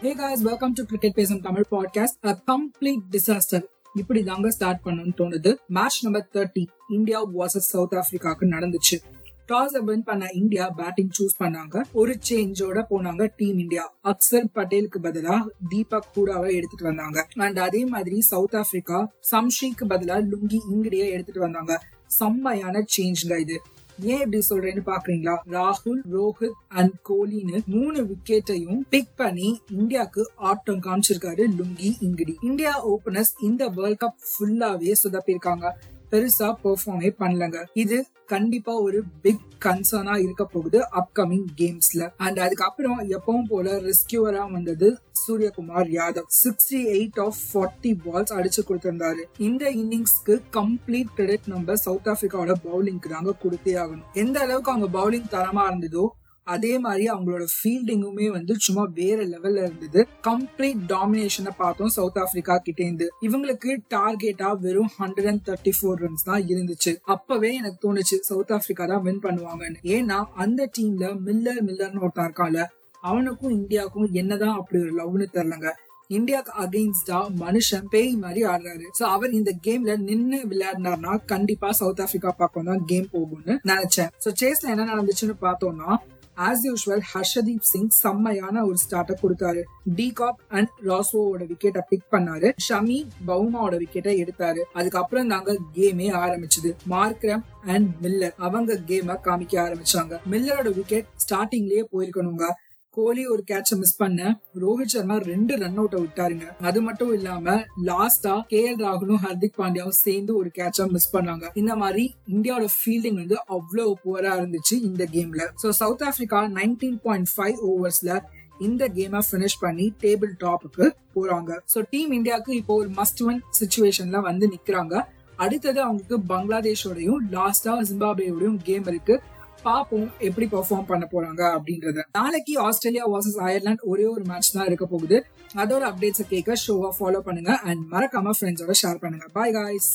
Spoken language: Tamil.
Hey guys welcome to cricket பேசும் Tamil podcast a complete disaster இப்படி தாங்க ஸ்டார்ட் பண்ணணும்னு தோணுது. Match number thirty India versus South ஆப்பிரிக்காவுக்கு நடந்துச்சு. டாஸ் வின் பண்ண இந்தியா பேட்டிங் சூஸ் பண்ணாங்க. ஒரு சேஞ்சோட போனாங்க டீம் இந்தியா அக்சர் பட்டேலுக்கு பதிலா தீபக் கூடாவை எடுத்துட்டு வந்தாங்க. அண்ட் அதே மாதிரி சவுத் ஆப்பிரிக்கா சம்ஷிக்கு பதிலா லுங்கி இங்கிடிய எடுத்துட்டு வந்தாங்க. செம்மையான சேஞ்ச்ங்க இது. ஏன் இப்படி சொல்றேன்னு பாக்குறீங்களா? ராகுல் ரோஹித் அண்ட் கோலின்னு மூணு விக்கெட்டையும் பிக் பண்ணி இந்தியாவுக்கு ஆட்டம் காமிச்சிருக்காரு லுங்கி இங்கிடி. இந்தியா ஓபனர்ஸ் இந்த வேர்ல்ட் கப் ஃபுல்லாவே சொதப்பிருக்காங்க பெருசா பெர்ஃபார்மே பண்ணலங்க. இது கண்டிப்பா ஒரு பிக் கன்சர்னா இருக்க போகுது அப்கமிங் கேம்ஸ்ல அண்ட் அதுக்கப்புறம் எப்பவும் போல ரெஸ்கியூவரா வந்தது Suryakumar Yadav. Sixty eight off forty balls அடிச்சு கொடுத்திருந்தாரு. இந்த இன்னிங்ஸ்க்கு கம்ப்ளீட் கிரெடிட் நம்ம சவுத் ஆப்பிரிக்காவோட பவுலிங்க்கு தாங்க கொடுத்தே ஆகணும். எந்த அளவுக்கு அவங்க பவுலிங் தரமா இருந்ததோ அதே மாதிரி அவங்களோட ஃபீல்டிங்குமே வந்து சும்மா வேற லெவல்ல இருந்தது. கம்ப்ளீட் டாமினேஷனை பார்த்தோம் சவுத் ஆப்பிரிக்கா கிட்டே இருந்து இவங்களுக்கு டார்கெட்டா வெறும் hundred and thirty four runs தான் இருந்துச்சு. அப்பவே எனக்கு தோணுச்சு சவுத் ஆப்பிரிக்கா தான் வின் பண்ணுவாங்கன்னு. ஏன்னா அந்த டீம்ல மில்லர் மில்லர்னு ஒருத்தன் இருக்கால அவனுக்கும் இந்தியாவுக்கும் என்னதான் அப்படி ஒரு லவ்னு தெரிலங்க இந்தியாவுக்கு அகெயின்ஸ்டா மனுஷன் பேய் மாதிரி ஆடுறாரு. சோ அவர் இந்த கேம்ல நின்னு விளையாடினார்னா கண்டிப்பா சவுத் ஆப்பிரிக்கா பக்கம் தான் கேம் போகும்னு நினைச்சேன். சோ சேஸ்ல என்ன நடந்துச்சுன்னு பார்த்தோம்னா ஆஸ் யூஸ்வல் ஹர்ஷதீப் சிங் செம்மையான ஒரு ஸ்டார்ட்டை கொடுத்தாரு. டிகாப் அண்ட் ராசோவோட விக்கெட்டை பிக் பண்ணாரு. ஷமி பவுமாவோட விக்கெட்டை எடுத்தாரு. அதுக்கப்புறம் தாங்க கேமே ஆரம்பிச்சது. மார்க்ரம் அண்ட் மில்லர் அவங்க கேம காமிக்க ஆரம்பிச்சாங்க. மில்லரோட விக்கெட் ஸ்டார்டிங்லயே போயிருக்கணுங்க. கோலி ஒரு கேட்ச மிஸ் பண்ண ரோஹித் சர்மா ரெண்டு ரன் அவுட்டை விட்டாருங்க. அது மட்டும் இல்லாம லாஸ்டா கே எல் ராகுலும் ஹர்திக் பாண்டியாவும் சேர்ந்து ஒரு கேட்ச மிஸ் பண்ணாங்க. இந்த மாதிரி இந்தியாவோட ஃபீல்டிங் வந்து அவ்வளவு புவரா இருந்துச்சு இந்த கேம்ல so South Africa nineteen point five ஓவர்ஸ்ல இந்த கேமை பினிஷ் பண்ணி டேபிள் டாப்புக்கு போறாங்க. சோ டீம் இந்தியாவுக்கு இப்போ ஒரு மஸ்ட் ஒன் சுச்சுவேஷன்ல வந்து நிக்கிறாங்க. அடுத்தது அவங்களுக்கு பங்களாதேஷோடையும் லாஸ்டா ஜிம்பாபேயோடையும் கேம் இருக்கு. பாப்போம் எப்படி பெர்ஃபார்ம் பண்ண போறாங்க அப்படின்றத. நாளைக்கு ஆஸ்திரேலியா வர்சஸ் அயர்லாந்து ஒரே ஒரு மேட்ச் தான் இருக்க போகுது. அதோட அப்டேட்ஸை கேட்க ஷோவை ஃபாலோ பண்ணுங்க. அண்ட் மறக்காம ஃப்ரெண்ட்ஸோட ஷேர் பண்ணுங்க. Bye guys